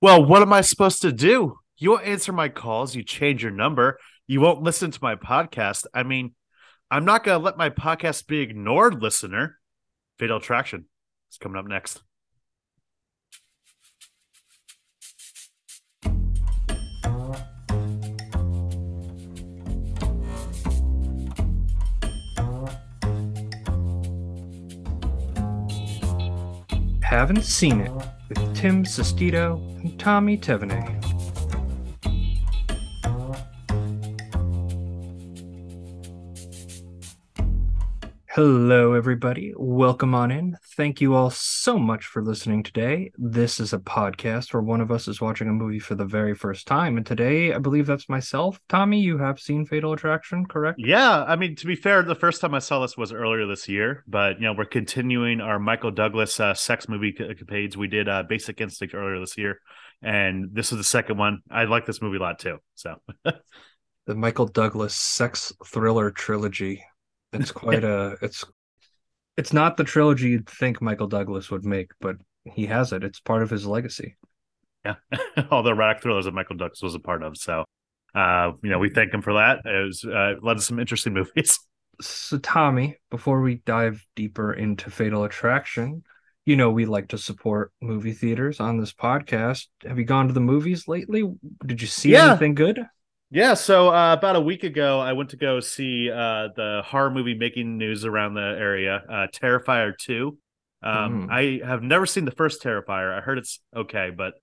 Well, what am I supposed to do? You won't answer my calls. You change your number. You won't listen to my podcast. I mean, I'm not going to let my podcast be ignored, listener. Fatal Attraction is coming up next. Haven't Scene It with Tim Sestito and Tommy Tevenet. Hello, everybody. Welcome on in. Thank you all so much for listening today. This is a podcast where one of us is watching a movie for the very first time. And today, I believe that's myself. Tommy, you have seen Fatal Attraction, correct? Yeah. I mean, to be fair, the first time I saw this was earlier this year, but, you know, we're continuing our Michael Douglas uh, sex movie page. We did uh, Basic Instinct earlier this year. And this is the second one. I like this movie a lot too. So, the Michael Douglas sex thriller trilogy. It's quite a it's it's not the trilogy you'd think Michael Douglas would make, but he has it. It's part of his legacy. Yeah, all the erotic thrillers that Michael Douglas was a part of. So, uh, you know, we thank him for that. It was uh, led to some interesting movies. So, Tommy, before we dive deeper into Fatal Attraction, you know we like to support movie theaters on this podcast. Have you gone to the movies lately? Did you see Yeah. anything good? Yeah, so uh, about a week ago, I went to go see uh, the horror movie making news around the area, uh, Terrifier 2. Um, Mhm. I have never seen the first Terrifier. I heard it's okay, but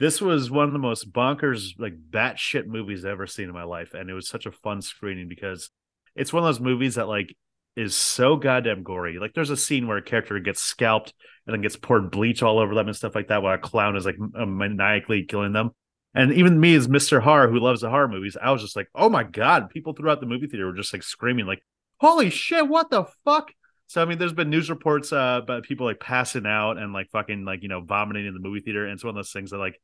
this was one of the most bonkers, like batshit movies I've ever seen in my life. And it was such a fun screening because it's one of those movies that, like, is so goddamn gory. Like, there's a scene where a character gets scalped and then gets poured bleach all over them and stuff like that, while a clown is like maniacally killing them. And even me as Mr. Horror, who loves the horror movies, I was just like, oh my God. People throughout the movie theater were just like screaming, like, holy shit, what the fuck? So I mean, there's been news reports uh about people like passing out and like fucking like, you know, vomiting in the movie theater. And it's one of those things that like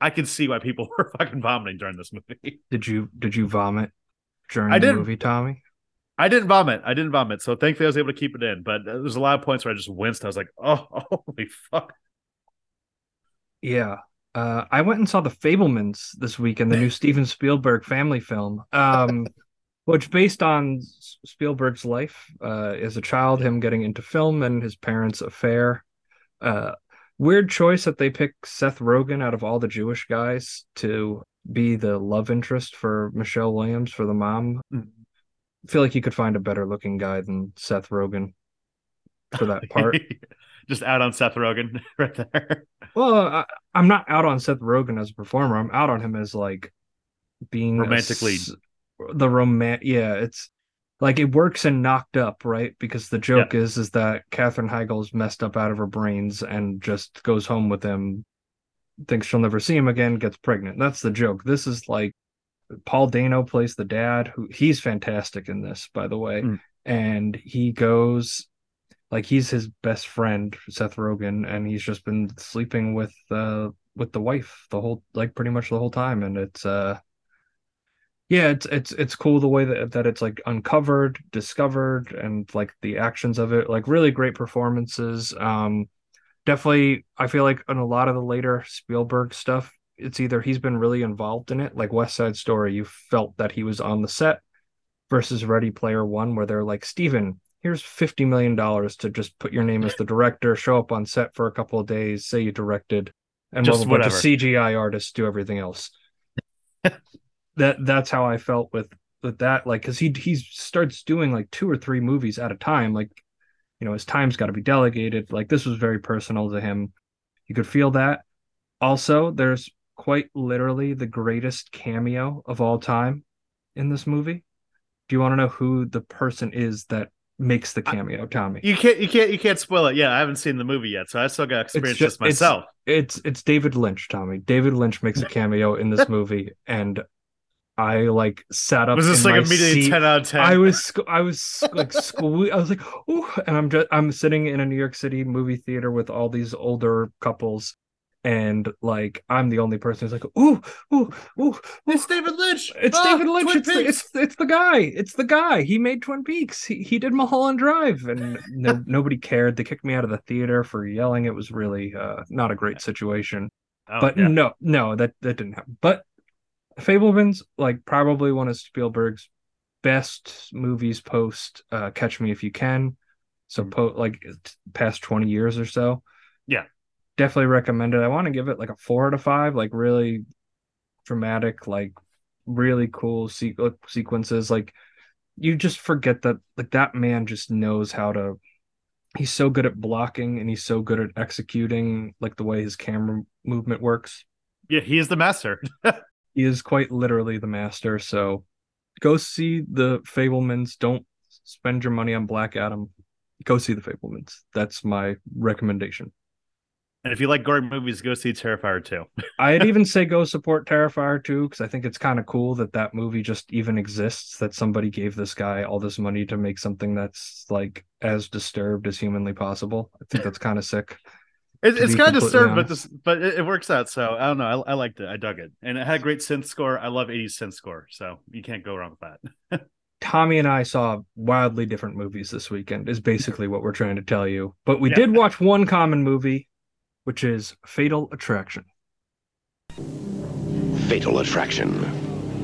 I can see why people were fucking vomiting during this movie. Did you did you vomit during I the movie, Tommy? I didn't vomit. I didn't vomit. So thankfully I was able to keep it in. But uh, there's a lot of points where I just winced. I was like, oh holy fuck. Yeah. Uh, I went and saw The Fabelmans this week, weekend, the new Steven Spielberg family film, um, which based on Spielberg's life uh, as a child, him getting into film and his parents' affair. Uh, weird choice that they pick Seth Rogen out of all the Jewish guys to be the love interest for Michelle Williams for the mom. Mm. I feel like you could find a better looking guy than Seth Rogen for that part. Just out on Seth Rogen right there. Well, I, I'm not out on Seth Rogen as a performer. I'm out on him as like being Romantically. s- the roman. Yeah, it's like it works in Knocked Up, right? Because the joke is is that Katherine Heigl's messed up out of her brains and just goes home with him, thinks she'll never see him again, gets pregnant. That's the joke. This is like Paul Dano plays the dad, who he's fantastic in this, by the way, Mm. and he goes like he's his best friend Seth Rogen and he's just been sleeping with uh with the wife the whole like pretty much the whole time and it's uh yeah it's it's it's cool the way that that it's like uncovered discovered and like the actions of it like really great performances. Um definitely I feel like in a lot of the later Spielberg stuff it's either he's been really involved in it like West Side Story you felt that he was on the set versus Ready Player One where they're like Steven here's 50 million dollars to just put your name as the director show up on set for a couple of days say you directed and Just we'll have a. CGI artists do everything else. That that's how I felt with with that like cuz he he starts doing like two or three movies at a time like you know his time's got to be delegated like this was very personal to him. You could feel that. Also there's quite literally the greatest cameo of all time in this movie. Do you want to know who the person is that makes the cameo tommy You can't you can't you can't spoil it. Yeah, I haven't seen the movie yet, so I still got experience just, this myself. it's it's david lynch tommy david lynch makes a cameo in this movie and i like sat up Was this like immediately seat. ten out of ten? I was I was like sque- I was like oh and I'm just I'm sitting in a New York City movie theater with all these older couples and like I'm the only person who's like ooh ooh ooh It's David Lynch. it's Ah, David Lynch it's the, it's it's the guy it's the guy he made Twin Peaks he he did Mulholland Drive and no, nobody cared they kicked me out of the theater for yelling it was really uh not a great situation Oh, but yeah. no, no, that that didn't happen. But Fabelmans, like probably one of Spielberg's best movies post uh, Catch Me If You Can. So Mhm. po- like past 20 years or so. Yeah. Definitely recommend it. I want to give it like a four out of five, like really dramatic, like really cool se- sequences. Like you just forget that like that man just knows how to he's so good at blocking and he's so good at executing like the way his camera movement works. Yeah, he is the master. He is quite literally the master. So go see the Fabelmans. Don't spend your money on Black Adam. Go see the Fabelmans. That's my recommendation. And if you like gory movies, go see Terrifier 2. I'd even say go support Terrifier 2 because I think it's kind of cool that that movie just even exists. That somebody gave this guy all this money to make something that's like as disturbed as humanly possible. I think that's kind of sick. It, it's kind of disturbed, but this, but it, it works out. So I don't know. I, I liked it. I dug it, and it had a great synth score. I love '80s synth score, so you can't go wrong with that. Tommy and I saw wildly different movies this weekend, is basically what we're trying to tell you. But we Yeah. did watch one common movie, which is Fatal Attraction. Fatal Attraction.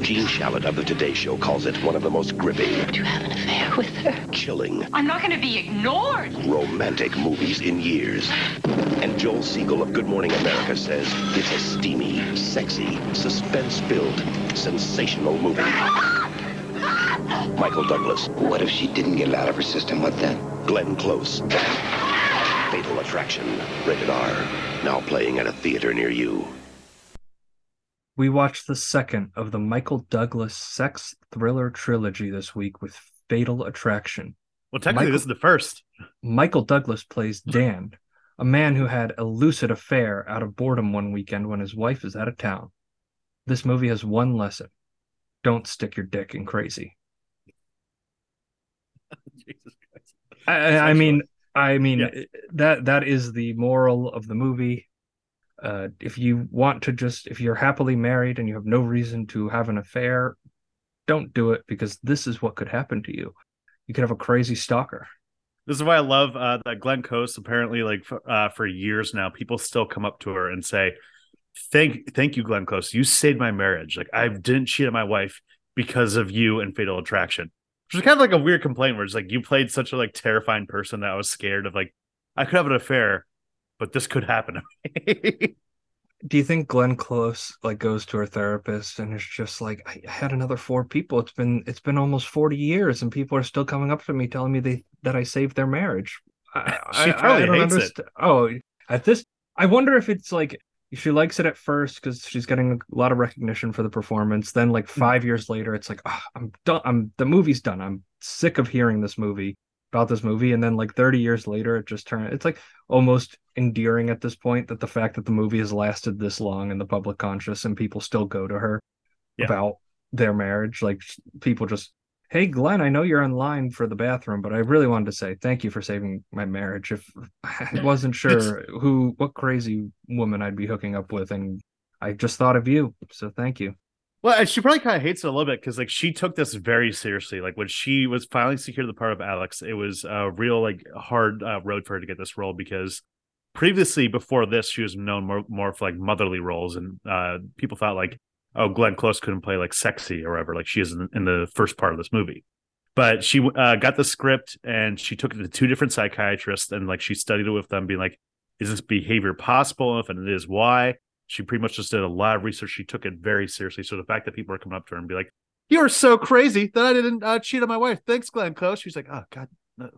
Gene Shalit of the Today Show calls it one of the most gripping, Do you have an affair with her? chilling, I'm not going to be ignored. romantic movies in years. And Joel Siegel of Good Morning America says it's a steamy, sexy, suspense-filled, sensational movie. Michael Douglas, What if she didn't get it out of her system? What then? Glenn Close. Fatal Attraction. Rated R. Now playing at a theater near you. We watched the second of the Michael Douglas sex thriller trilogy this week with Fatal Attraction. Well, technically, Michael- this is the first. Michael Douglas plays Dan, a man who had a lucid affair out of boredom one weekend when his wife is out of town. This movie has one lesson don't stick your dick in crazy. Jesus Christ. I, I- I mean, I mean Yeah. that that is the moral of the movie. Uh, if you want to just, if you're happily married and you have no reason to have an affair, don't do it because this is what could happen to you. You could have a crazy stalker. This is why I love uh, that Glenn Close. Apparently, like f- uh, for years now, people still come up to her and say, "Thank, thank you, Glenn Close. You saved my marriage. Like I didn't cheat on my wife because of you and Fatal Attraction." Which is kind of like a weird complaint, where it's like you played such a like terrifying person that I was scared of. Like I could have an affair, but this could happen. to me. Do you think Glenn Close like goes to her therapist and is just like, I I had another four people. It's been it's been almost forty years, and people are still coming up to me telling me they that I saved their marriage. I, She probably hates it. Oh, at this, I wonder if it's like she likes it at first because she's getting a lot of recognition for the performance. Then, like Hmm. five years later, it's like, oh, I'm done. I'm the movie's done. I'm sick of hearing this movie about this movie. And then, like thirty years later, it just turned. It's like almost endearing at this point that the fact that the movie has lasted this long in the public conscious and people still go to her Yeah. about their marriage. Like people just, hey, Glenn, I know you're in line for the bathroom, but I really wanted to say thank you for saving my marriage. If I wasn't sure who, what crazy woman I'd be hooking up with, and I just thought of you, so thank you. Well, and she probably kind of hates it a little bit because like she took this very seriously. Like when she was finally secured the part of Alex, it was a real like hard uh, road for her to get this role because previously before this she was known more more for like motherly roles and uh people thought like oh Glenn Close couldn't play like sexy or whatever like she is in, in the first part of this movie. But she uh, got the script and she took it to two different psychiatrists and like she studied it with them, being like, is this behavior possible? If it is, why? she pretty much just did a lot of research. She took it very seriously. So the fact that people are coming up to her and be like, "You are so crazy that I didn't uh, cheat on my wife." Thanks, Glenn Close. She's like, "Oh God, no,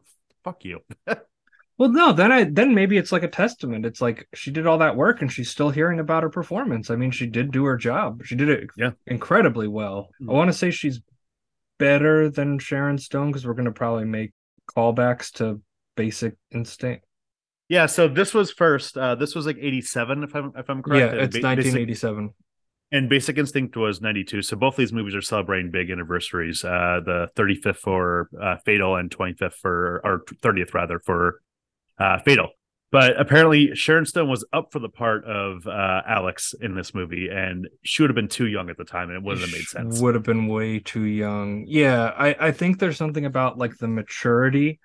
fuck you." Well, no, then I then maybe it's like a testament. It's like she did all that work and she's still hearing about her performance. I mean, she did do her job. She did it Yeah. incredibly well. Mm. I want to say she's better than Sharon Stone because we're going to probably make callbacks to Basic Instinct. yeah. So this was first. Uh, this was like '87, if I'm if I'm correct. yeah, it's Ba- Basic- 1987. and Basic Instinct was 92. So both these movies are celebrating big anniversaries. Uh, the 35th for uh, Fatal and 25th for, or 30th rather, for uh, Fatal. But apparently Sharon Stone was up for the part of uh, Alex in this movie, and she would have been too young at the time, and it wouldn't have made sense. Would have been way too young. Yeah, I, I think there's something about like the maturity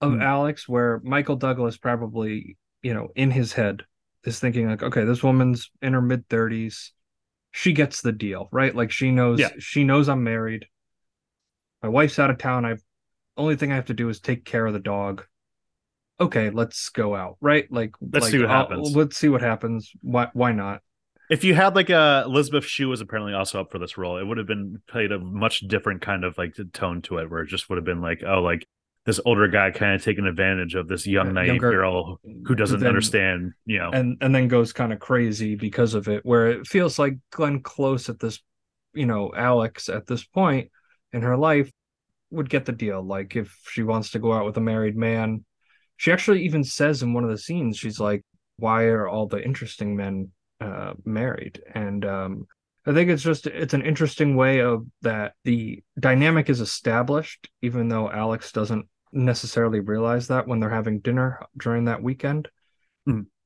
of Hmm. Alex where Michael Douglas probably, you know, in his head is thinking like, okay, this woman's in her mid thirties. She gets the deal, right? Like she knows Yeah. she knows I'm married. My wife's out of town. I've only thing I have to do is take care of the dog. Okay, let's go out, right? Like Let's like, see what I'll- happens. Let's see what happens. Why why not? If you had like a Elizabeth Shue was apparently also up for this role, it would have been played a much different kind of like tone to it, where it just would have been like, oh, like this older guy kind of taking advantage of this young naive younger- girl who doesn't then- understand, you know. and and then goes kind of crazy because of it where it feels like glenn close at this you know alex at this point in her life would get the deal like if she wants to go out with a married man she actually even says in one of the scenes she's like why are all the interesting men uh married and um i think it's just it's an interesting way of that the dynamic is established even though alex doesn't necessarily realize that when they're having dinner during that weekend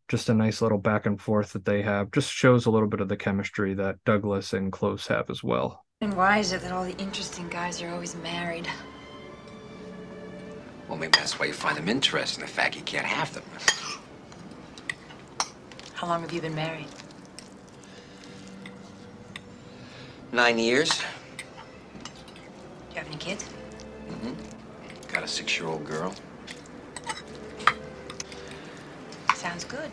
just a nice little back and forth that they have. Just shows a little bit of the chemistry that Douglas and Close have as well. And why is it that all the interesting guys are always married? Well, maybe that's why you find them interesting, the fact you can't have them. How long have you been married? Nine years. Do you have any kids? Mm-hmm. Got a six-year-old girl. Sounds good.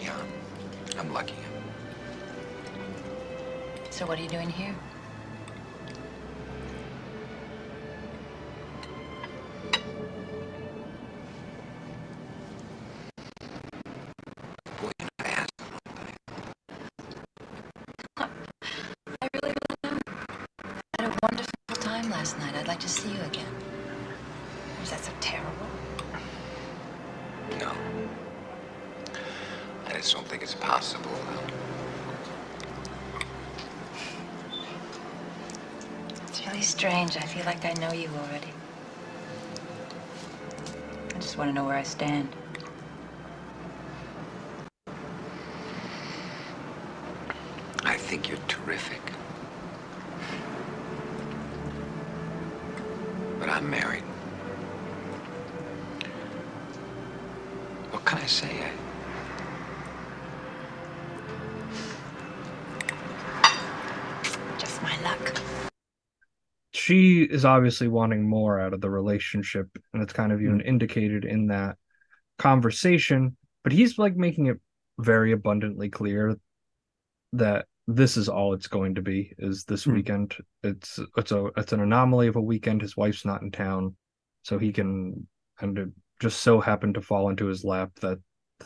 Yeah, I'm lucky. So what are you doing here? Just don't think it's possible. It's really strange. I feel like I know you already. I just want to know where I stand. I think you're terrific. But I'm married. What can I say? I, She is obviously wanting more out of the relationship, and it's kind of even indicated in that conversation. But he's like making it very abundantly clear that this is all it's going to be is this Hmm. weekend. It's it's a it's an anomaly of a weekend. His wife's not in town, so he can and it just so happened to fall into his lap that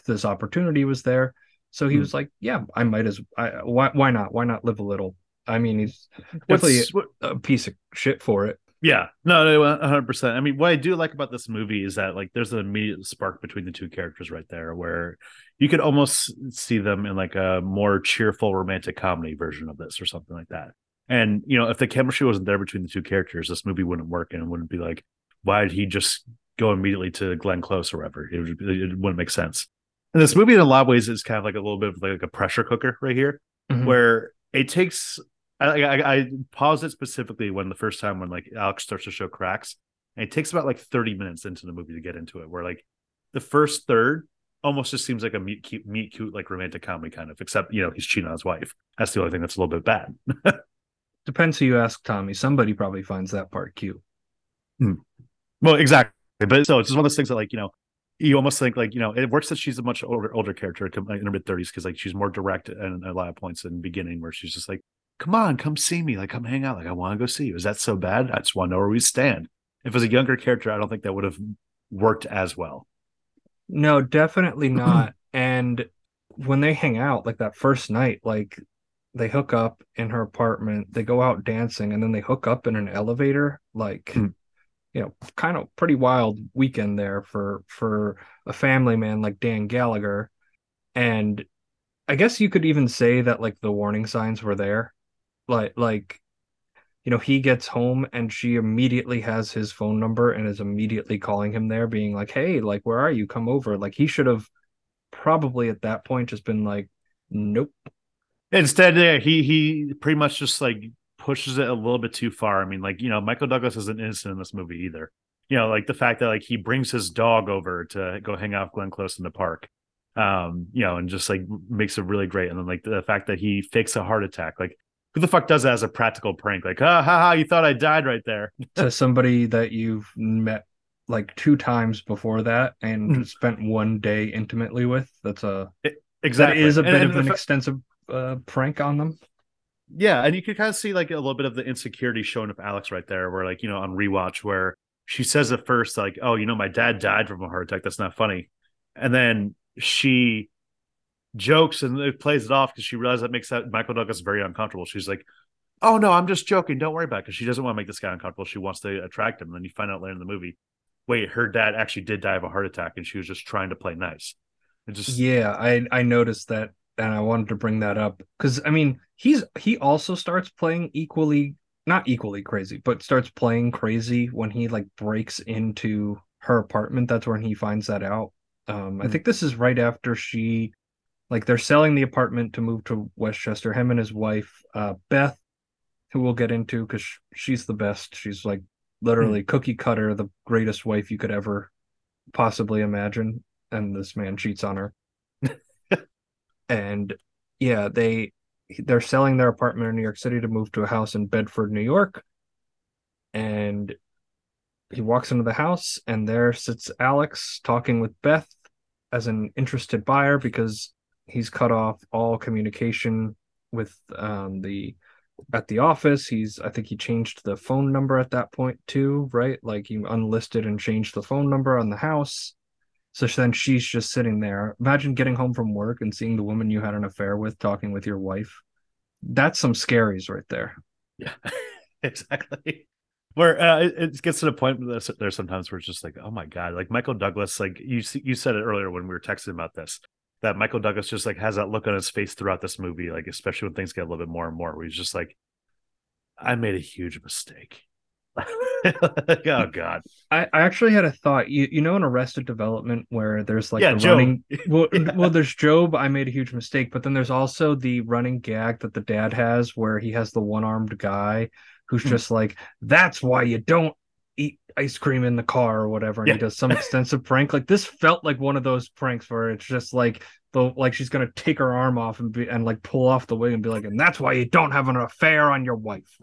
this opportunity was there. So he Hmm. was like, "Yeah, I might as I why why not? Why not live a little?" I mean, he's definitely what, a piece of shit for it. yeah, no, no, one hundred percent. I mean, what I do like about this movie is that like there's an immediate spark between the two characters right there, where you could almost see them in like a more cheerful romantic comedy version of this or something like that. And you know, if the chemistry wasn't there between the two characters, this movie wouldn't work, and it wouldn't be like, why did he just go immediately to Glenn Close or whatever? It, would, it wouldn't make sense. And this movie, in a lot of ways, is kind of like a little bit of like a pressure cooker right here Mhm. where it takes I, I I paused it specifically when the first time when like Alex starts to show cracks, and it takes about like thirty minutes into the movie to get into it. Where like the first third almost just seems like a meet cute, meet cute like romantic comedy kind of, except you know he's cheating on his wife. That's the only thing that's a little bit bad. Depends who you ask, Tommy. Somebody probably finds that part cute. Hmm. Well, exactly, but so it's just one of those things that like you know you almost think like you know it works that she's a much older older character in her mid thirties because like she's more direct and a lot of points in the beginning where she's just like, "Come on, come see me, like come hang out, like I want to go see you." Is that so bad? I just want to know where we stand. If it was a younger character, I don't think that would have worked as well. No, definitely not. and when they hang out, like that first night, like they hook up in her apartment, they go out dancing, and then they hook up in an elevator. Like, Hmm. you know, kind of pretty wild weekend there for for a family man like Dan Gallagher. And I guess you could even say that like the warning signs were there. Like like you know, he gets home and she immediately has his phone number and is immediately calling him there, being like, Hey, like, where are you? Come over. Like, he should have probably at that point just been like, Nope. Instead, yeah, he he pretty much just like pushes it a little bit too far. I mean, like you know, Michael Douglas isn't innocent in this movie either. you know, like the fact that like he brings his dog over to go hang out with Glenn Close in the park, um, you know, and just like makes it really great. And then like the fact that he fakes a heart attack, like who the fuck does that as a practical prank? Like, ah, ha, ha, you thought I died right there. to somebody that you've met like two times before that and Mhm. spent one day intimately with. That's a it, Exactly. that is a bit and of an fa- extensive uh, prank on them. Yeah, and you could kind of see like a little bit of the insecurity showing up Alex right there, where like you know on rewatch where she says at first like, "Oh, you know, my dad died from a heart attack. That's not funny," and then she jokes and it plays it off because she realizes that makes that Michael Douglas very uncomfortable. She's like, "Oh no, I'm just joking. Don't worry about it." Because she doesn't want to make this guy uncomfortable. She wants to attract him. And then you find out later in the movie, wait, her dad actually did die of a heart attack, and she was just trying to play nice. It just Yeah, I I noticed that and I wanted to bring that up because I mean he's he also starts playing equally not equally crazy, but starts playing crazy when he like breaks into her apartment. That's when he finds that out. Um, I Hmm. think this is right after she like they're selling the apartment to move to Westchester. Him and his wife, uh, Beth, who we'll get into because she's the best. She's like literally cookie cutter, the greatest wife you could ever possibly imagine. And this man cheats on her. and yeah, they they're selling their apartment in New York City to move to a house in Bedford, New York. And he walks into the house, and there sits Alex talking with Beth as an interested buyer because he's cut off all communication with um, the at the office. He's I think he changed the phone number at that point too, right? Like he unlisted and changed the phone number on the house. So then she's just sitting there. Imagine getting home from work and seeing the woman you had an affair with talking with your wife. That's some scaries right there. Yeah, exactly. Where uh, it, gets to the point there's sometimes where it's just like, oh my god, like Michael Douglas, like you you said it earlier when we were texting about this, that Michael Douglas just like has that look on his face throughout this movie, like especially when things get a little bit more and more, where he's just like, I made a huge mistake. Like, oh god, I, I actually had a thought. You you know in Arrested Development where there's like yeah, the running well, Yeah. well, there's Gob. I made a huge mistake, but then there's also the running gag that the dad has, where he has the one-armed guy who's Hmm. just like, "That's why you don't ice cream in the car or whatever," and Yeah. he does some extensive prank. Like this felt like one of those pranks where it's just like the like she's gonna take her arm off and be and like pull off the wig and be like, "And that's why you don't have an affair on your wife."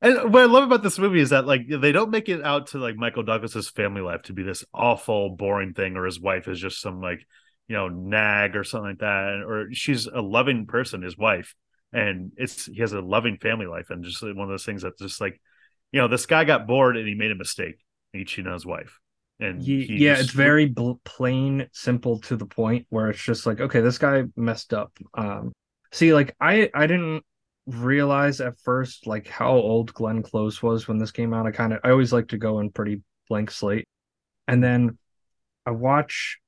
And what I love about this movie is that like they don't make it out to like Michael Douglas's family life to be this awful, boring thing, or his wife is just some like you know nag or something like that, or she's a loving person, his wife, and it's he has a loving family life, and just one of those things that's just like you know this guy got bored and he made a mistake, he cheated on his wife, and Ye- he yeah, just- it's very bl- plain, simple to the point where it's just like, okay, this guy messed up. Um, see, like I I didn't realize at first like how old Glenn Close was when this came out. I kind of I always like to go in pretty blank slate, and then I watch.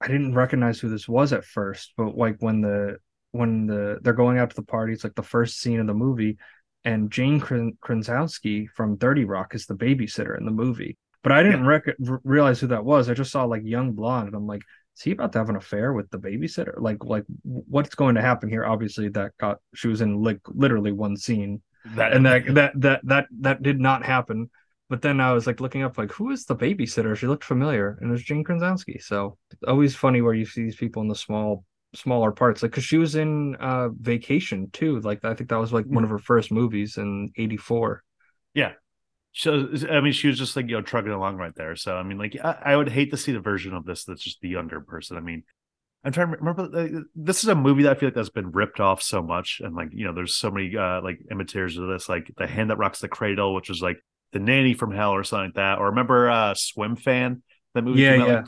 I didn't recognize who this was at first, but like when the when the they're going out to the party, it's like the first scene of the movie, and Jane Krakowski from Thirty Rock is the babysitter in the movie. But I didn't rec- realize who that was. I just saw like young blonde, and I'm like, is he about to have an affair with the babysitter? Like, like what's going to happen here? Obviously, that got she was in like literally one scene, that and that that that that that did not happen. But then I was like looking up, like, who is the babysitter? She looked familiar, and it was Jane Krakowski. So always funny where you see these people in the small, smaller parts, like because she was in uh Vacation too. Like I think that was like one of her first movies in '84. yeah So I mean, she was just like you know trucking along right there. So I mean, like I, I would hate to see the version of this that's just the younger person. I mean, I'm trying to remember. uh, This is a movie that I feel like that's been ripped off so much, and like you know, there's so many uh like imitators of this, like the hand that rocks the cradle, which is like the nanny from hell or something like that. Or remember uh Swim Fan? That movie. Yeah, came out, yeah. like-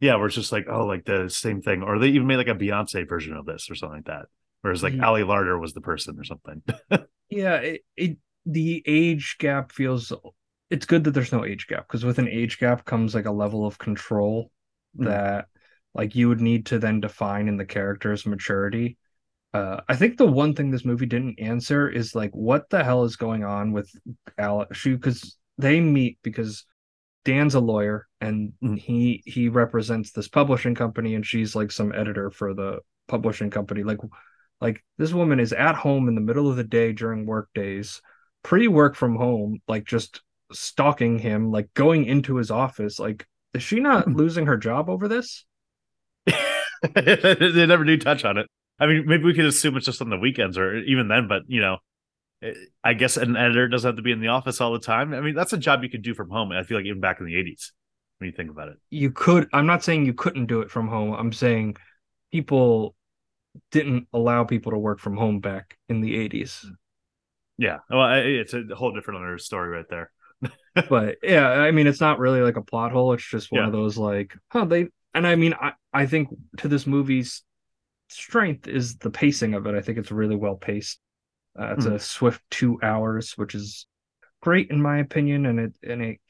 yeah, where it's just like oh, like the same thing. Or they even made like a Beyonce version of this or something like that. Whereas like Ye- Ali Larter was the person or something. Yeah, it, it the age gap feels it's good that there's no age gap because with an age gap comes like a level of control Mm. that like you would need to then define in the character's maturity. Uh, I think the one thing this movie didn't answer is like what the hell is going on with Alex because they meet because Dan's a lawyer and Mhm. he he represents this publishing company and she's like some editor for the publishing company like like this woman is at home in the middle of the day during work days pre-work from home like just stalking him, like going into his office. Like, is she not losing her job over this? they never do touch on it. I mean, maybe we could assume it's just on the weekends or even then, but you know, I guess an editor doesn't have to be in the office all the time. I mean, that's a job you could do from home. I feel like even back in the 80s when you think about it. You could. I'm not saying you couldn't do it from home. I'm saying people didn't allow people to work from home back in the 80s. Yeah. Well, it's a whole different other story right there. but yeah, I mean, it's not really like a plot hole. It's just one Yeah. of those like, huh, they. And I mean, I I think to this movie's strength is the pacing of it. I think it's really well paced. Uh, it's a swift two hours, which is great in my opinion, and it and it,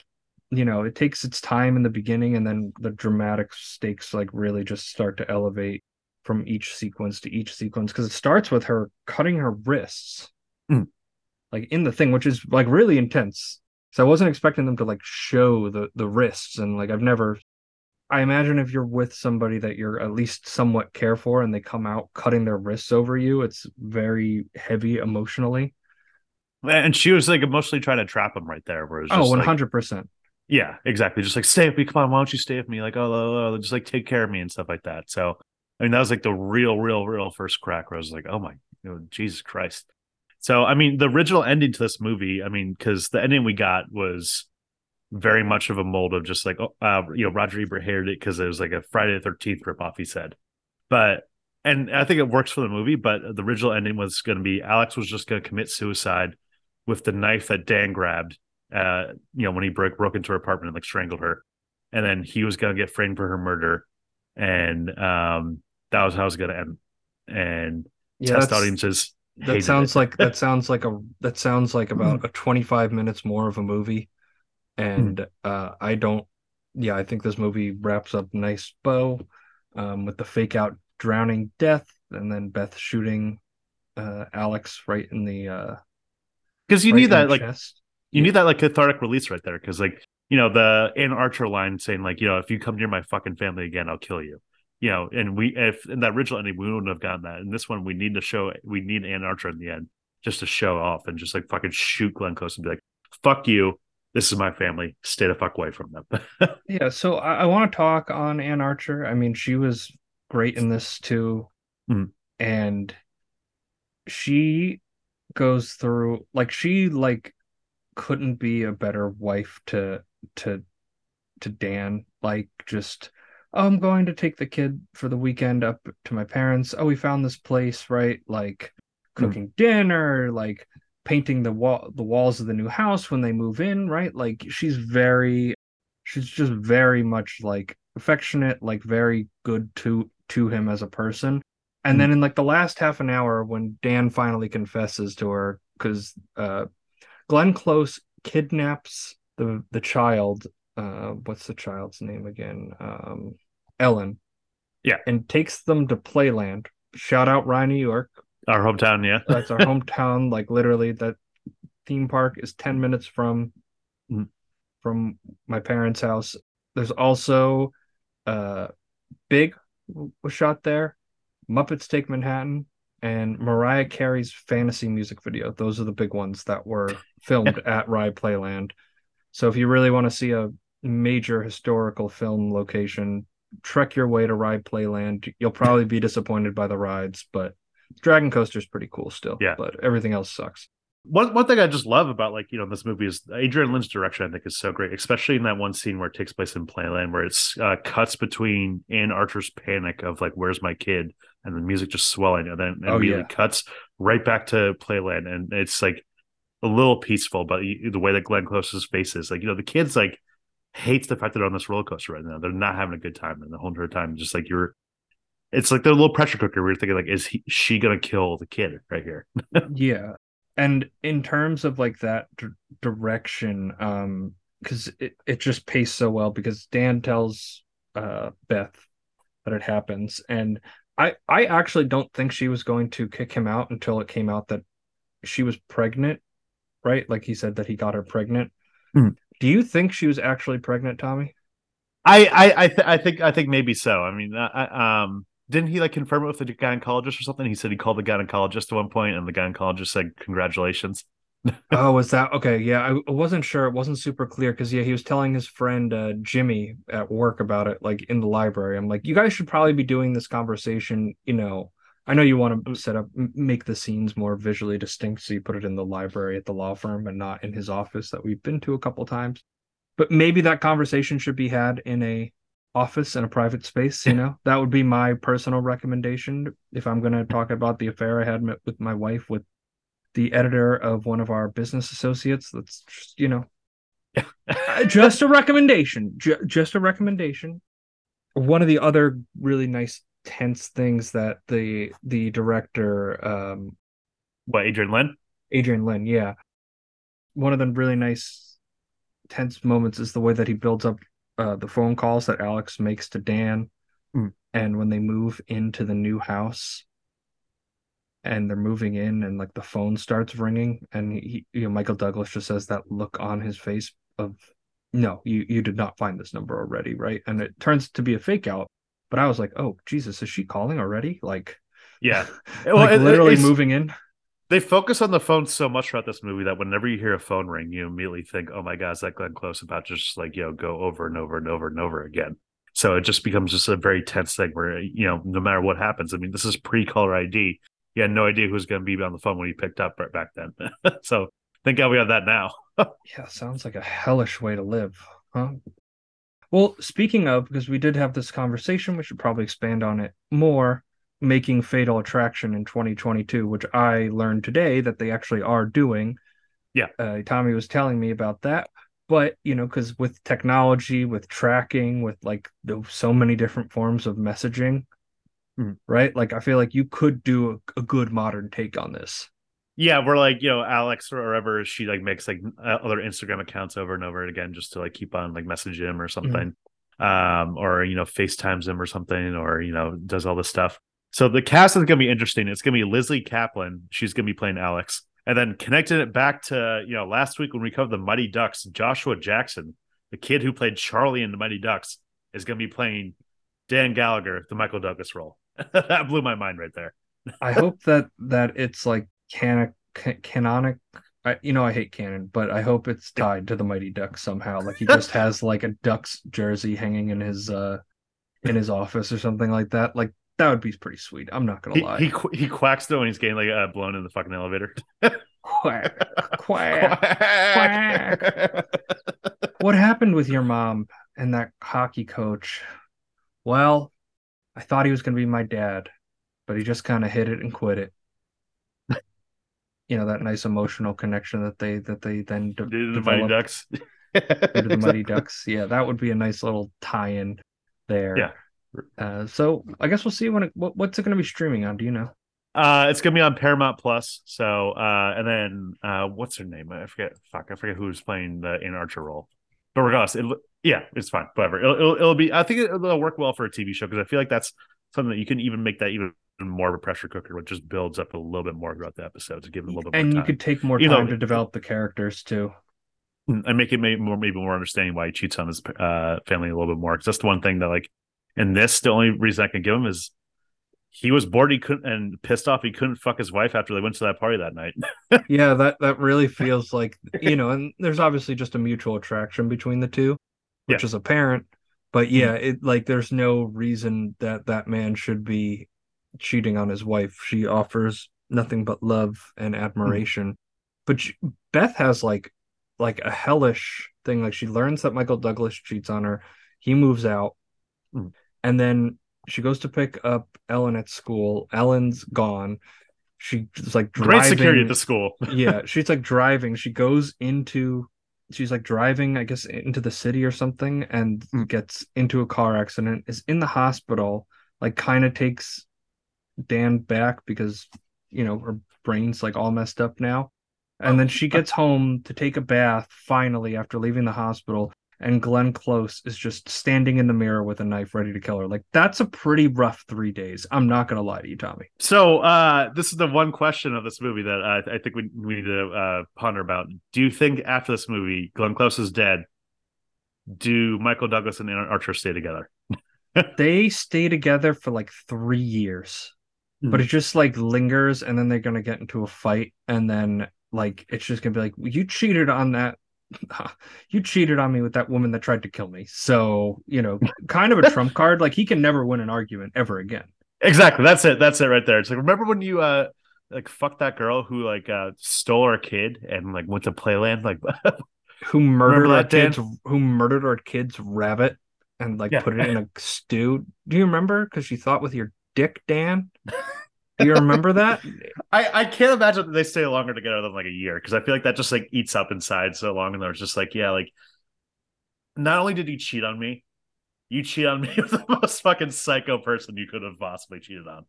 you know, it takes its time in the beginning, and then the dramatic stakes like really just start to elevate from each sequence to each sequence because it starts with her cutting her wrists, Mm. like in the thing, which is like really intense. So I wasn't expecting them to like show the the wrists and like I've never I imagine if you're with somebody that you're at least somewhat care for and they come out cutting their wrists over you, it's very heavy emotionally. And she was like emotionally trying to trap him right there. Where Oh, 100%. yeah, exactly. Just like stay with me. Come on, why don't you stay with me? Like, oh, oh, oh, just like take care of me and stuff like that. So, I mean, that was like the real, real, real first crack where I was like, oh my, you know, Jesus Christ. So, I mean, the original ending to this movie, I mean, because the ending we got was very much of a mold of just like, oh, uh, you know, Roger Ebert hated it because it was like a Friday the 13th ripoff, he said. But, and I think it works for the movie, but the original ending was going to be Alex was just going to commit suicide with the knife that Dan grabbed, uh, you know, when he broke, broke into her apartment and like strangled her. And then he was going to get framed for her murder. And um, that was how it was going to end. And Yeah, test audiences. That sounds it. like that sounds like a that sounds like about a 25 minutes more of a movie. And uh I don't yeah, I think this movie wraps up nice bow um with the fake out drowning death and then Beth shooting uh Alex right in the uh because you right need that like chest. you need that like cathartic release right there because like you know the Anne Archer line saying like you know if you come near my fucking family again I'll kill you. You know and we if in that original ending we wouldn't have gotten that. In this one we need to show we need Anne Archer in the end just to show off and just like fucking shoot Glenn Close and be like fuck you this is my family stay the fuck away from them Yeah, so I, I want to talk on Anne Archer. I mean, she was great in this too. Mhm. And she goes through like she like couldn't be a better wife to to to Dan. Like just oh, I'm going to take the kid for the weekend up to my parents. Oh, we found this place, right? Like cooking dinner, like painting the wall the walls of the new house when they move in, right? Like she's very she's just very much like affectionate, like very good to to him as a person. And then in like the last half an hour when Dan finally confesses to her cuz uh Glenn Close kidnaps the the child uh what's the child's name again? Um Ellen. Yeah. And takes them to Playland. Shout out Rye, New York. Our hometown yeah That's our hometown. Like literally, that theme park is ten minutes from Mhm. from my parents' house. There's also uh Big was shot there, Muppets Take Manhattan, and Mariah Carey's fantasy music video. Those are the big ones that were filmed at Rye Playland. So if you really want to see a major historical film location, trek your way to Rye Playland. You'll probably be disappointed by the rides, but Dragon Coaster is pretty cool still. Yeah. But everything else sucks. one one thing I just love about like you know this movie is Adrian Lyne's direction. I think is so great, especially in that one scene where it takes place in Playland, where it's uh, cuts between Anne Archer's panic of like "Where's my kid?" and the music just swelling, and then Oh, immediately yeah. cuts right back to Playland, and it's like a little peaceful, but you, the way that Glenn Close's face is, like you know, the kids like hates the fact that they're on this roller coaster right now. They're not having a good time, and the whole entire time, just like you're. It's like they're little pressure cooker. We're thinking like, is he, she gonna kill the kid right here? yeah. And in terms of like that d- direction, um, because it, it just paced so well because Dan tells uh Beth that it happens. And I I actually don't think she was going to kick him out until it came out that she was pregnant, right? Like he said that he got her pregnant. Mhm. Do you think she was actually pregnant, Tommy? I I I, th- I think I think maybe so. I mean, I, I, um, didn't he like confirm it with the gynecologist or something? He said he called the gynecologist at one point, and the gynecologist said, "Congratulations." oh, was that okay? Yeah, I, wasn't sure. It wasn't super clear because yeah, he was telling his friend uh, Jimmy at work about it, like in the library. I'm like, you guys should probably be doing this conversation. You know, I know you want to set up, m- make the scenes more visually distinct, so you put it in the library at the law firm and not in his office that we've been to a couple times. But maybe that conversation should be had in a office in a private space. You know, that would be my personal recommendation if I'm going to talk about the affair I had met with my wife with the editor of one of our business associates. That's just, you know, just a recommendation. Ju- just a recommendation. One of the other really nice tense things that the the director um What, Adrian Lyne? Adrian Lyne, yeah. One of the really nice tense moments is the way that he builds up uh, the phone calls that Alex makes to Dan. Mm. And when they move into the new house and they're moving in and like the phone starts ringing and he, you know, Michael Douglas just says that look on his face of no, you you did not find this number already, right? And it turns to be a fake out. But I was like, oh Jesus, is she calling already? Like, Yeah. like it- literally moving in. They focus on the phone so much throughout this movie that whenever you hear a phone ring, you immediately think, "Oh my God, is that Glenn Close about just like know go over and over and over and over again?" So it just becomes just a very tense thing where you know no matter what happens, I mean, this is pre-caller ID. You had no idea who was going to be on the phone when you picked up right back then. so thank God we have that now. Yeah, sounds like a hellish way to live, huh? Well, speaking of, because we did have this conversation, we should probably expand on it more. Making Fatal Attraction in 2022, which I learned today that they actually are doing. Yeah. Uh, Tommy was telling me about that. But, you know, because with technology, with tracking, with like the, so many different forms of messaging, Mhm. right? Like, I feel like you could do a, a good modern take on this. Yeah, we're like you know Alex or whatever. She like makes like uh, other Instagram accounts over and over again just to like keep on like message him or something, um, or you know FaceTimes him or something, or you know does all this stuff. So the cast is gonna be interesting. It's gonna be Leslie Caplan. She's gonna be playing Alex, and then connecting it back to you know last week when we covered the Mighty Ducks. Joshua Jackson, the kid who played Charlie in the Mighty Ducks, is gonna be playing Dan Gallagher, the Michael Douglas role. that blew my mind right there. I hope that that it's like canic ca- canonic. I, you know, I hate canon, but I hope it's tied to the Mighty Ducks somehow. Like he just has like a Ducks jersey hanging in his uh in his office or something like that. Like that would be pretty sweet. I'm not gonna He lie. he, qu- he quacks though when he's getting like uh, blown in the fucking elevator. Quack, quack. quack. what happened with your mom and that hockey coach? Well, I thought he was gonna be my dad, but he just kind of hit it and quit it. You know that nice emotional connection that they that they then de- Dude, the Mighty Ducks. the Mighty Ducks. Yeah, that would be a nice little tie-in there. Yeah. Uh, so I guess we'll see when it, what, what's it going to be streaming on? Do you know? Uh, it's gonna be on Paramount Plus. So, uh, and then uh, what's her name? I forget. Fuck, I forget who's playing the Anne Archer role. But regardless, it, yeah, it's fine. Whatever. It'll, it'll, it'll be. I think it, will work well for a TV show because I feel like that's something that you can even make that even more of a pressure cooker, which just builds up a little bit more throughout the episode to give it a little bit And you could take more You know- time to develop the characters too. and make it maybe more maybe more understanding why he cheats on his uh, family a little bit more. Because that's the one thing that like in this, the only reason I can give him is he was bored he couldn't and pissed off he couldn't fuck his wife after they went to that party that night. yeah, that that really feels like you know, and there's obviously just a mutual attraction between the two, which is apparent. But yeah, it like there's no reason that that man should be cheating on his wife. She offers nothing but love and admiration. But she, Beth has like like a hellish thing. Like she learns that Michael Douglas cheats on her. He moves out, Mm. And then she goes to pick up Ellen at school. Ellen's gone. She's like driving. Great security at the school. yeah, she's like driving. She goes into she's like driving, I guess, into the city or something, and Mm. gets into a car accident, is in the hospital, like kind of takes Dan back because you know her brain's like all messed up now. And then she gets home to take a bath finally after leaving the hospital, and Glenn Close is just standing in the mirror with a knife ready to kill her. Like that's a pretty rough three days. I'm not gonna lie to you, Tommy. So uh, this is the one question of this movie that uh, I think we, we need to uh, ponder about. Do you think after this movie, Glenn Close is dead? Do Michael Douglas and Archer stay together? they stay together for like three years Hmm. but it just like lingers and then they're gonna get into a fight and then like it's just gonna be like you cheated on that you cheated on me with that woman that tried to kill me so you know kind of a trump card like he can never win an argument ever again Exactly. That's it. That's it right there. It's like remember when you uh like fuck that girl who like uh stole our kid and like went to Playland like who murdered our that, Dan? kids who murdered our kid's rabbit and like Yeah. put it in a stew do you remember because she thought with your dick dan do you remember that I I can't imagine that they stay longer together than like a year because I feel like that just like eats up inside so long and they're just like yeah like not only did you cheat on me you cheat on me with the most fucking psycho person you could have possibly cheated on.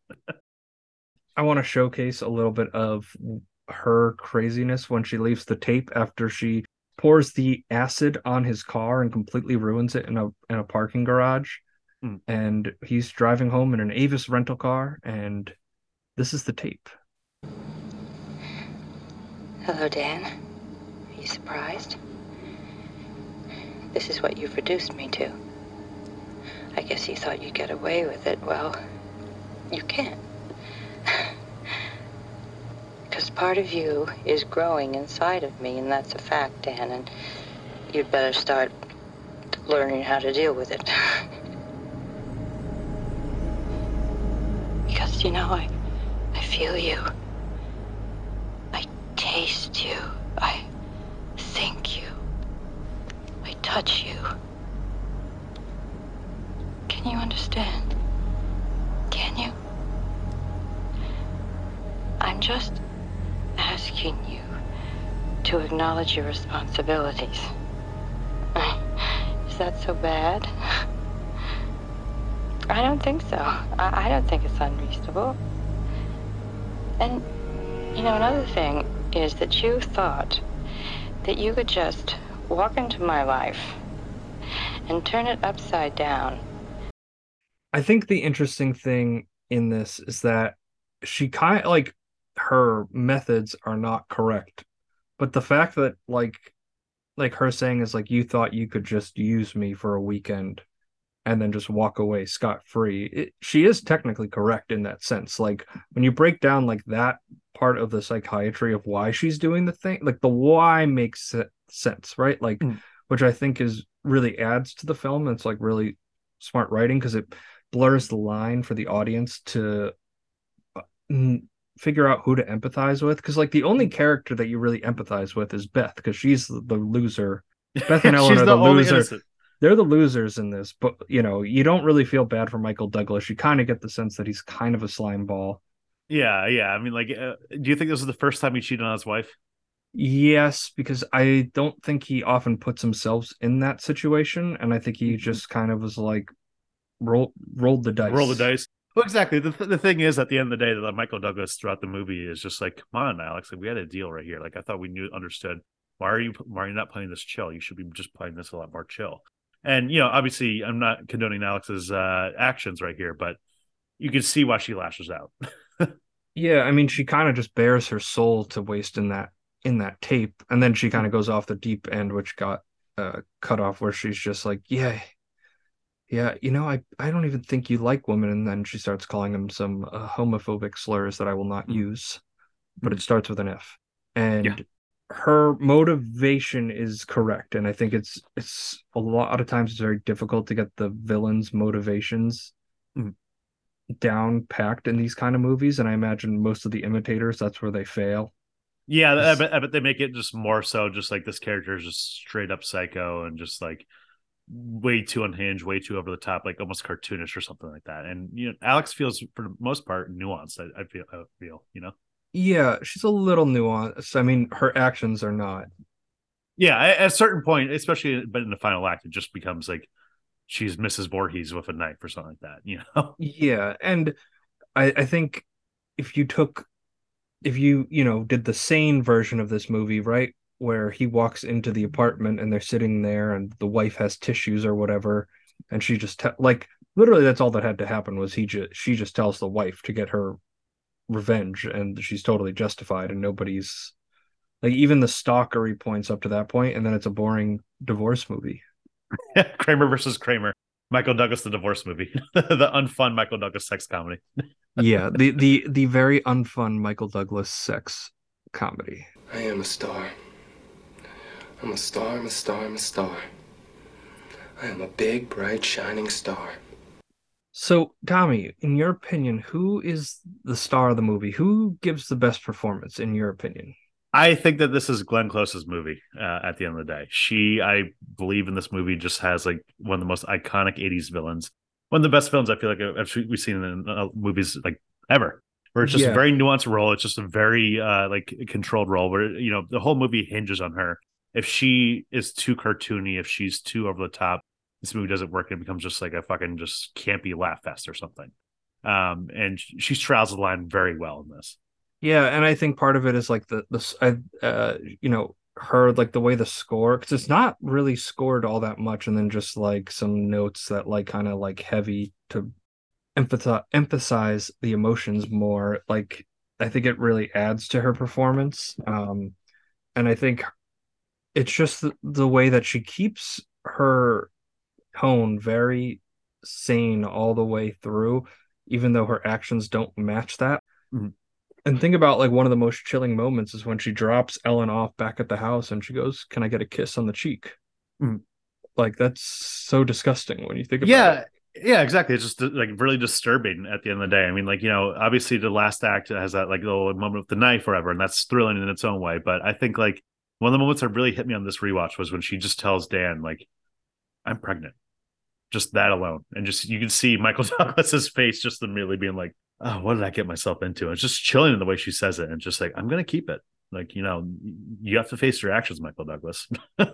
I want to showcase a little bit of her craziness when she leaves the tape after she pours the acid on his car and completely ruins it in a in a parking garage. Hmm. And he's driving home in an Avis rental car, and this is the tape. Hello, Dan. Are you surprised? This is what you've reduced me to. I guess you thought you'd get away with it. Well, you can't. Because part of you is growing inside of me, and that's a fact, Dan, and you'd better start learning how to deal with it. because, you know, I, feel you. I taste you. I think you. I touch you. Can you understand? Can you? I'm just asking you to acknowledge your responsibilities. Is that so bad? I don't think so. I, I don't think it's unreasonable. And you know, another thing is that you thought that you could just walk into my life and turn it upside down. I think the interesting thing in this is that she kind of like her methods are not correct. But the fact that like like her saying is like you thought you could just use me for a weekend and then just walk away scot free. She is technically correct in that sense. Like when you break down like that part of the psychiatry of why she's doing the thing, like the why makes sense, right? Like Mm. which I think is really adds to the film. It's like really smart writing because it blurs the line for the audience to uh, mm, figure out who to empathize with because like the only character that you really empathize with is beth because she's the, loser beth and ellen are the the, loser innocent. They're the losers in this but you know you don't really feel bad for michael douglas you kind of get the sense that he's kind of a slime ball Yeah, yeah. I mean, like, uh, do you think this is the first time he cheated on his wife? yes because i don't think he often puts himself in that situation and i think he Mhm. just kind of was like roll rolled the dice Roll the dice. Well, exactly. The, the thing is, at the end of the day, that Michael Douglas throughout the movie is just like, come on, Alex. Like, we had a deal right here. Like, I thought we knew, understood. Why are you, why are you not playing this chill? You should be just playing this a lot more chill. And you know, obviously, I'm not condoning Alex's uh, actions right here, but you can see why she lashes out. Yeah, I mean, she kind of just bears her soul to waste in that in that tape, and then she kind of goes off the deep end, which got uh, cut off, where she's just like, "Yeah, yeah, you know, I I don't even think you like women," and then she starts calling him some uh, homophobic slurs that I will not Mm. use, but it Mm. starts with an F, and Yeah. Her motivation is correct, and I think it's it's a lot of times it's very difficult to get the villain's motivations Mm. down packed in these kind of movies and i imagine most of the imitators that's where they fail Yeah, I Yes. bet, I bet they make it just more so, just like this character is just straight up psycho and just like way too unhinged, way too over the top, like almost cartoonish or something like that. And you know, Alex feels for the most part nuanced. I, I feel, I feel, you know. Yeah she's a little nuanced i mean her actions are not Yeah, at a certain point, especially but in the final act, it just becomes like she's Mrs. Voorhees with a knife or something like that. You know. yeah and i i think if you took if you you know did the sane version of this movie right where he walks into the apartment and they're sitting there and the wife has tissues or whatever and she just te- like literally that's all that had to happen was he just she just tells the wife to get her revenge and she's totally justified and nobody's like even the stalkery points up to that point and then it's a boring divorce movie Kramer versus Kramer. Michael Douglas, the divorce movie, the unfun Michael Douglas sex comedy. yeah the the the very unfun michael douglas sex comedy I am a star. I'm a star, I'm a star, I'm a star. I am a big, bright, shining star. So, Tommy, in your opinion, who is the star of the movie? Who gives the best performance, in your opinion? I think that this is Glenn Close's movie. Uh, at the end of the day, she, I believe, in this movie just has like one of the most iconic '80s villains, one of the best films I feel like I've, we've seen in uh, movies like ever. Where it's just Yeah. a very nuanced role. It's just a very uh, like controlled role. Where you know the whole movie hinges on her. If she is too cartoony, if she's too over the top, this movie doesn't work. And it becomes just like a fucking just campy laugh fest or something. Um, and she, she straddles the line very well in this. Yeah, and I think part of it is like the the I uh you know her like the way the score because it's not really scored all that much, and then just like some notes that like kind of like heavy to emphasize emphasize the emotions more. Like I think it really adds to her performance. Um, and I think it's just the, the way that she keeps her tone very sane all the way through, even though her actions don't match that. Mhm. And think about like one of the most chilling moments is when she drops Ellen off back at the house and she goes, Can I get a kiss on the cheek? Mhm. Like that's so disgusting when you think about yeah it. yeah exactly it's just like really disturbing at the end of the day i mean like you know obviously the last act has that like little moment with the knife or whatever and that's thrilling in its own way but i think like one of the moments that really hit me on this rewatch was when she just tells dan like i'm pregnant just that alone and just you can see michael douglas's face just immediately being like oh what did i get myself into it's just chilling in the way she says it and just like i'm gonna keep it like you know you have to face your actions michael douglas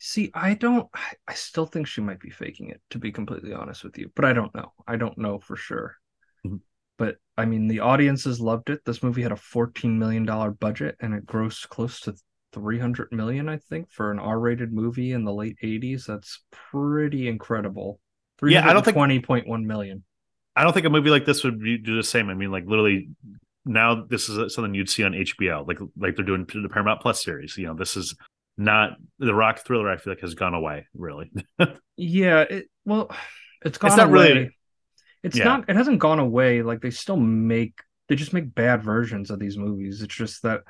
See, I don't I- still think she might be faking it, to be completely honest with you. But I don't know. I don't know for sure. Mhm. But I mean the audiences loved it. This movie had a $14 million budget and it grossed close to 300 million, I think, for an R-rated movie in the late 80s. That's pretty incredible. Yeah, I don't think- 320.1 million. I don't think a movie like this would be, do the same. I mean, like literally, now this is something you'd see on HBO, like like they're doing the Paramount Plus series. You know, this is not the rock thriller. I feel like has gone away. Really, Yeah, it well, it's gone It's not away. really- It's Yeah. not. It hasn't gone away. Like they still make. They just make bad versions of these movies. It's just that,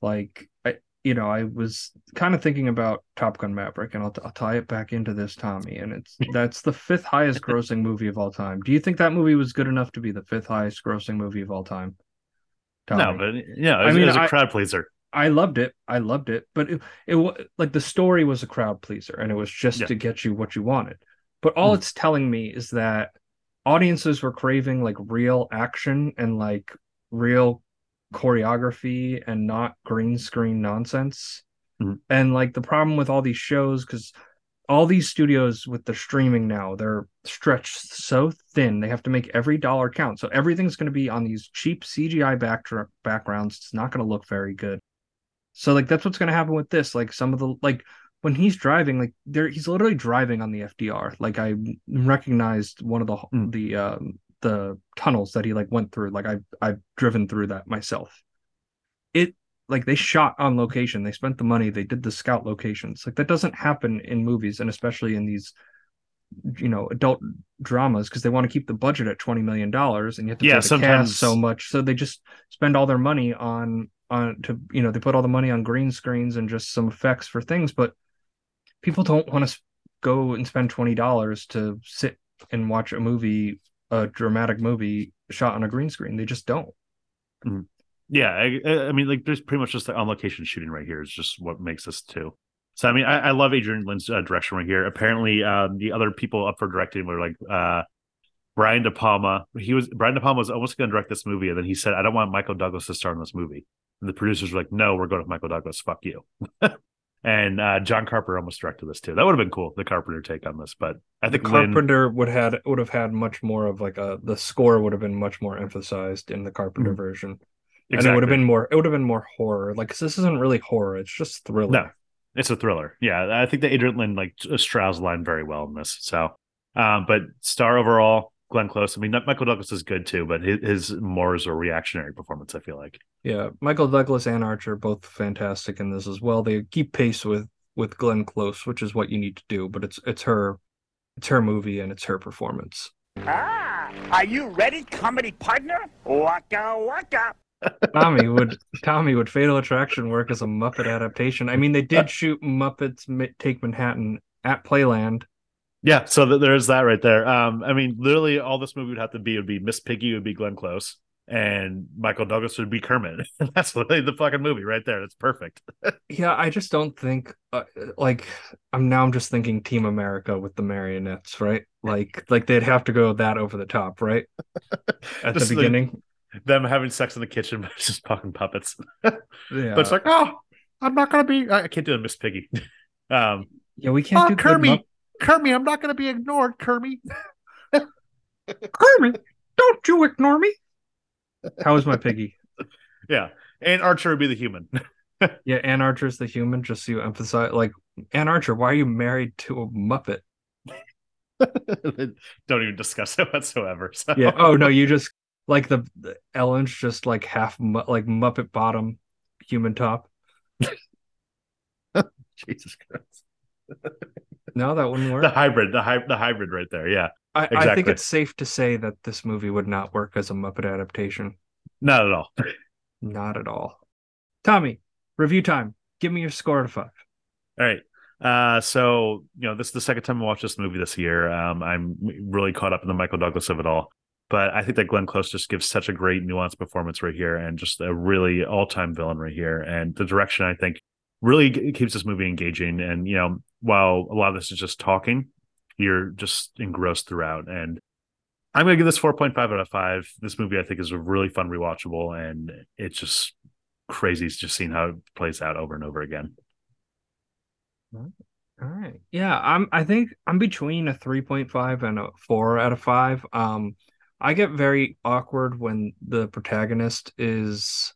like, I you know, I was kind of thinking about Top Gun Maverick, and I'll, I'll tie it back into this, Tommy. And it's that's the fifth highest grossing movie of all time. Do you think that movie was good enough to be the fifth highest grossing movie of all time? no, but yeah, it I was, mean, it was a I- crowd pleaser. I loved it. I loved it, but it, it like the story was a crowd pleaser, and it was just Yeah. to get you what you wanted. But all Mhm. it's telling me is that audiences were craving like real action and like real choreography and not green screen nonsense. Mhm. And like the problem with all these shows, because all these studios with the streaming now, they're stretched so thin. They have to make every dollar count. So everything's going to be on these cheap CGI backdrop backgrounds. It's not going to look very good. So like that's what's going to happen with this. Like some of the like when he's driving, like there he's literally driving on the FDR. Like I recognized one of the Mm. the um the tunnels that he like went through. Like i've I've driven through that myself. It like they shot on location. They spent the money. They did the scout locations. Like that doesn't happen in movies, and especially in these, you know, adult dramas because they want to keep the budget at twenty million dollars, and you have to Yeah, pay the sometimes- cast so much. So they just spend all their money on on to you know they put all the money on green screens and just some effects for things, but people don't want to go and spend twenty dollars to sit and watch a movie, a dramatic movie shot on a green screen. They just don't. Yeah, I, I mean, like there's pretty much just the on location shooting right here is just what makes this too. So I mean, I, I love Adrian Lyne's uh, direction right here. Apparently, um, the other people up for directing were like uh, Brian De Palma. He was Brian De Palma was almost going to direct this movie, and then he said, "I don't want Michael Douglas to star in this movie." And the producers were like, "No, we're going with Michael Douglas. Fuck you." and uh, John Carpenter almost directed this too. That would have been cool, the Carpenter take on this. But I The think Lyne, Carpenter would had would have had much more of like a the score would have been much more emphasized in the Carpenter Mhm. version, exactly. and it would have been more. It would have been more horror. Like 'cause this isn't really horror; it's just thriller. No, it's a thriller. Yeah, I think the Adrian Lyne like Strauss line very well in this. So, um, but star overall, Glenn Close. I mean, Michael Douglas is good too, but his, his more is a reactionary performance. I feel like. Yeah, Michael Douglas and Archer both fantastic in this as well. They keep pace with with Glenn Close, which is what you need to do. But it's it's her, it's her movie and it's her performance. Ah, are you ready, comedy partner? Waka waka. Tommy would Tommy would Fatal Attraction work as a Muppet adaptation? I mean, they did shoot Muppets Take Manhattan at Playland. Yeah, so th- there's that right there. Um, I mean, literally, all this movie would have to be would be Miss Piggy would be Glenn Close, and Michael Douglas would be Kermit. That's literally the fucking movie right there. That's perfect. Yeah, I just don't think uh, like I'm now I'm just thinking Team America with the marionettes, right? Like like they'd have to go that over the top, right? At the like- beginning. Them having sex in the kitchen, but it's just fucking puppets. Yeah. But it's like, oh, I'm not gonna be. I can't do a Miss Piggy. Um, yeah, we can't oh, do Kermit, Mupp- Kermit, I'm not gonna be ignored, Kermit. Kermit, don't you ignore me. How is my piggy? Yeah, and Archer would be the human. Yeah, Anne Archer's the human, just so you emphasize like Anne Archer, why are you married to a Muppet? Don't even discuss it whatsoever. So. Yeah. Oh no, you just like the, the Ellen's just like half mu- like Muppet bottom, human top. Jesus Christ. No, that wouldn't work. The hybrid, the hy- the hybrid right there. Yeah, I, I think it's safe to say that this movie would not work as a Muppet adaptation. not at all. Not at all. Tommy, review time. Give me your score out of five. All right. Uh, so you know, this is the second time I watched this movie this year. Um, I'm really caught up in the Michael Douglas of it all. But I think that Glenn Close just gives such a great nuanced performance right here, and just a really all-time villain right here. And the direction I think really keeps this movie engaging. And you know, while a lot of this is just talking, you're just engrossed throughout. And I'm gonna give this 4.5 out of five. This movie I think is a really fun rewatchable, and it's just crazy just seeing how it plays out over and over again. All right. Yeah, I'm I think I'm between a 3.5 and a 4 out of 5. Um I get very awkward when the protagonist is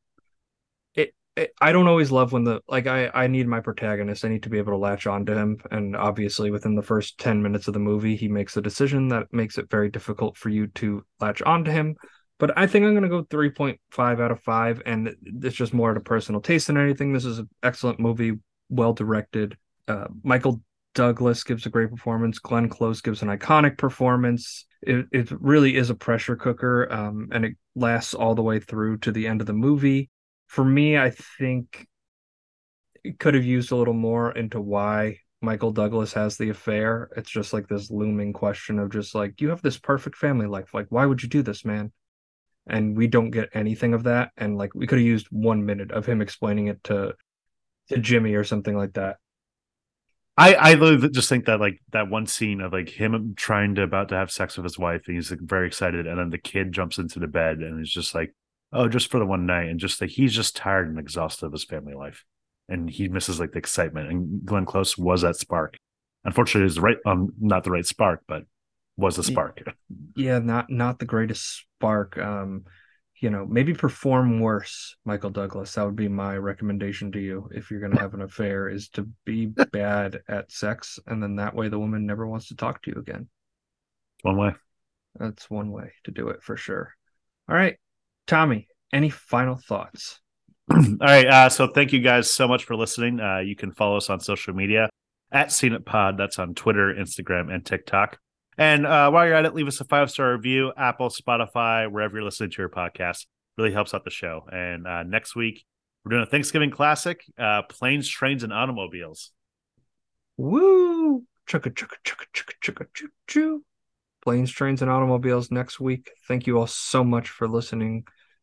I don't always love when the like I I need my protagonist. I need to be able to latch on to him and obviously within the first 10 minutes of the movie he makes a decision that makes it very difficult for you to latch on to him. But I think I'm going to go 3.5 out of 5 and it's just more at a personal taste than anything. This is an excellent movie, well directed. Uh, Michael Douglas gives a great performance. Glenn Close gives an iconic performance. It, it really is a pressure cooker, um, and it lasts all the way through to the end of the movie. For me, I think it could have used a little more into why Michael Douglas has the affair. It's just like this looming question of just like, you have this perfect family life. Like, why would you do this, man? And we don't get anything of that. And like, we could have used one minute of him explaining it to to Jimmy or something like that. I I just think that like that one scene of like him trying to about to have sex with his wife, and he's like very excited, and then the kid jumps into the bed and is just like, oh, just for the one night, and just like he's just tired and exhausted of his family life, and he misses like the excitement. And Glenn Close was that spark. Unfortunately, it was the right um not the right spark, but was a spark. yeah not not the greatest spark um you know maybe perform worse michael douglas that would be my recommendation to you if you're going to have an affair is to be bad at sex and then that way the woman never wants to talk to you again One way. that's one way to do it for sure all right tommy any final thoughts All right. Uh, so thank you guys so much for listening. Uh, you can follow us on social media at Scene It Pod. That's on Twitter, Instagram, and TikTok. And uh, while you're at it, leave us a five star review, Apple, Spotify, wherever you're listening to your podcast. Really helps out the show. And uh, next week, we're doing a Thanksgiving classic uh, Planes, Trains, and Automobiles. woo chugga chugga chugga chugga chugga choo choo planes trains and automobiles next week thank you all so much for listening